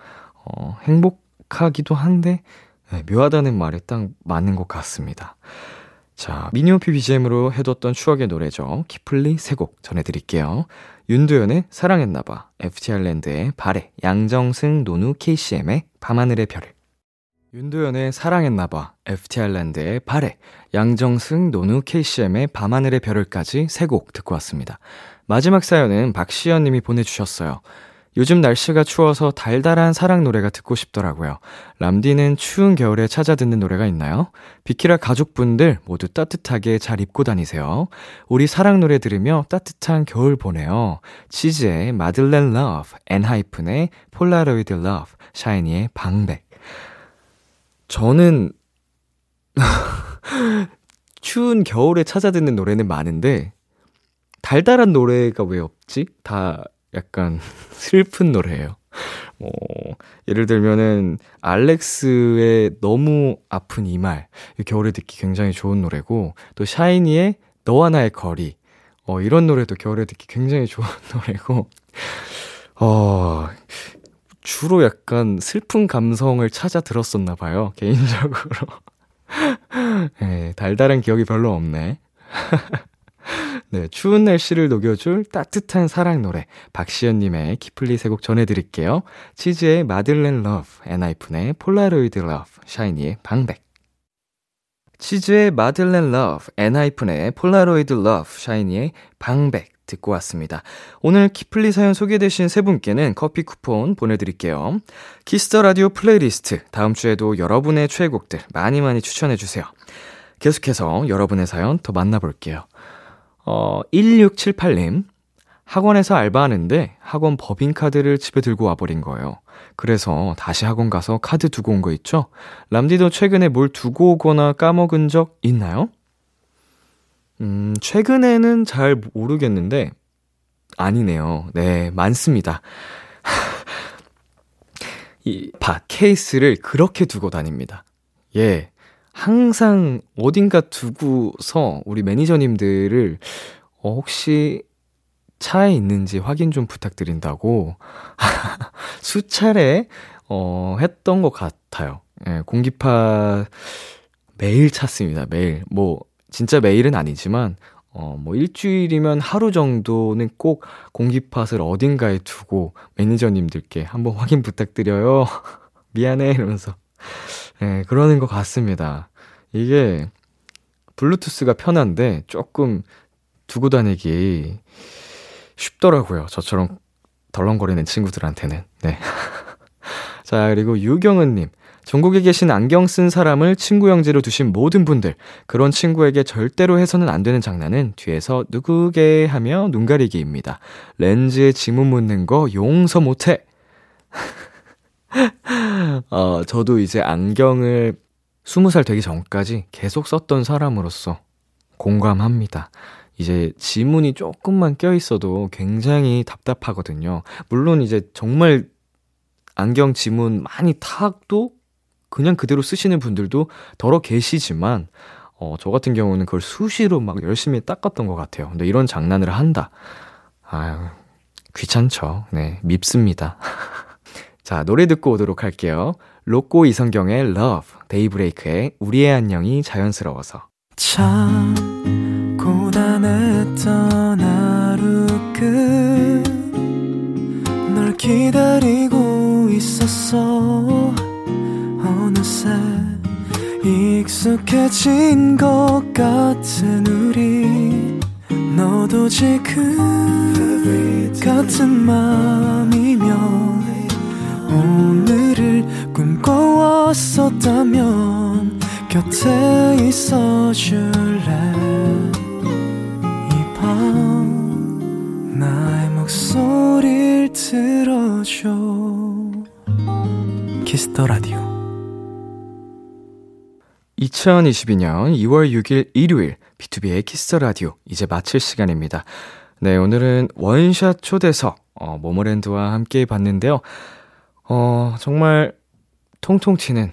어, 행복하기도 한데, 네, 묘하다는 말에 딱 맞는 것 같습니다. 자, 미니홈피 BGM으로 해뒀던 추억의 노래죠. 키플리 세 곡 전해드릴게요. 윤도현의 사랑했나봐, FTR랜드의 발에, 양정승, 노누, KCM의 밤하늘의 별을. 윤도현의 사랑했나봐, FTR랜드의 발에, 양정승, 노누, KCM의 밤하늘의 별을까지 세 곡 듣고 왔습니다. 마지막 사연은 박시연 님이 보내주셨어요. 요즘 날씨가 추워서 달달한 사랑 노래가 듣고 싶더라고요. 람디는 추운 겨울에 찾아 듣는 노래가 있나요? 비키라 가족분들 모두 따뜻하게 잘 입고 다니세요. 우리 사랑 노래 들으며 따뜻한 겨울 보내요. 치즈의 Madeleine Love, 엔하이픈의 Polaroid Love, 샤이니의 방백. 저는 추운 겨울에 찾아 듣는 노래는 많은데 달달한 노래가 왜 없지? 다 약간 슬픈 노래예요. 뭐 예를 들면은 알렉스의 너무 아픈 이말 겨울에 듣기 굉장히 좋은 노래고 또 샤이니의 너와 나의 거리 어 이런 노래도 겨울에 듣기 굉장히 좋은 노래고 어 주로 약간 슬픈 감성을 찾아 들었었나 봐요 개인적으로 네, 달달한 기억이 별로 없네 네, 추운 날씨를 녹여줄 따뜻한 사랑 노래 박시연님의 키플리 세곡 전해드릴게요. 치즈의 Madeleine Love, 엔하이픈의 Polaroid Love, 샤이니의 방백. 치즈의 Madeleine Love, 엔하이픈의 Polaroid Love, 샤이니의 방백 듣고 왔습니다. 오늘 키플리 사연 소개되신 세 분께는 커피 쿠폰 보내드릴게요. 키스 더 라디오 플레이리스트 다음 주에도 여러분의 최애곡들 많이 많이 추천해주세요. 계속해서 여러분의 사연 더 만나볼게요. 어, 1678님. 학원에서 알바하는데 학원 법인카드를 집에 들고 와버린 거예요. 그래서 다시 학원 가서 카드 두고 온 거 있죠? 람디도 최근에 뭘 두고 오거나 까먹은 적 있나요? 음, 최근에는 잘 모르겠는데, 아니네요. 네, 많습니다. 이, 바, 케이스를 그렇게 두고 다닙니다. 예. 항상 어딘가 두고서 우리 매니저님들을 어, 혹시 차에 있는지 확인 좀 부탁드린다고 수차례 어, 했던 것 같아요. 예, 공기파 매일 찾습니다. 매일. 뭐 진짜 매일은 아니지만 어, 뭐 일주일이면 하루 정도는 꼭 공기팟을 어딘가에 두고 매니저님들께 한번 확인 부탁드려요. 미안해 이러면서 네, 그러는 것 같습니다. 이게 블루투스가 편한데 조금 두고 다니기 쉽더라고요. 저처럼 덜렁거리는 친구들한테는. 네. 자, 그리고 유경은님. 전국에 계신 안경 쓴 사람을 친구 형제로 두신 모든 분들, 그런 친구에게 절대로 해서는 안 되는 장난은 뒤에서 누구게 하며 눈 가리기입니다. 렌즈에 지문 묻는 거 용서 못해! 어, 저도 이제 안경을 20살 되기 전까지 계속 썼던 사람으로서 공감합니다. 이제 지문이 조금만 껴있어도 굉장히 답답하거든요. 물론 이제 정말 안경 지문 많이 타도 그냥 그대로 쓰시는 분들도 더러 계시지만, 어, 저 같은 경우는 그걸 수시로 막 열심히 닦았던 것 같아요. 근데 이런 장난을 한다. 아유, 귀찮죠. 네, 밉습니다. 자, 노래 듣고 오도록 할게요. 로꼬 이성경의 Love, 데이브레이크의 우리의 안녕이 자연스러워서. 참 고단했던 하루 끝널 기다리고 있었어 어느새 익숙해진 것 같은 우리 너도 지금 같은 맘이면 오늘을 꿈꿔왔었다면 곁에 있어줄래 이 밤 나의 목소리를 들어줘 Kiss the Radio 2022년 2월 6일 일요일 B2B의 키스터 라디오 이제 마칠 시간입니다. 네, 오늘은 원샷 초대석 어, 모모랜드와 함께 봤는데요. 어, 정말 통통 튀는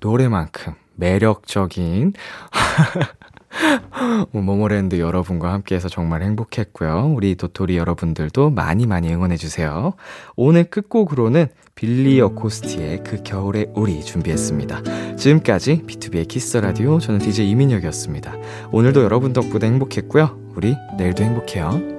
노래만큼 매력적인 모모랜드 여러분과 함께해서 정말 행복했고요. 우리 도토리 여러분들도 많이 많이 응원해주세요. 오늘 끝곡으로는 빌리 어코스티의 그 겨울의 우리 준비했습니다. 지금까지 B2B의 키스 라디오 저는 DJ 이민혁이었습니다. 오늘도 여러분 덕분에 행복했고요. 우리 내일도 행복해요.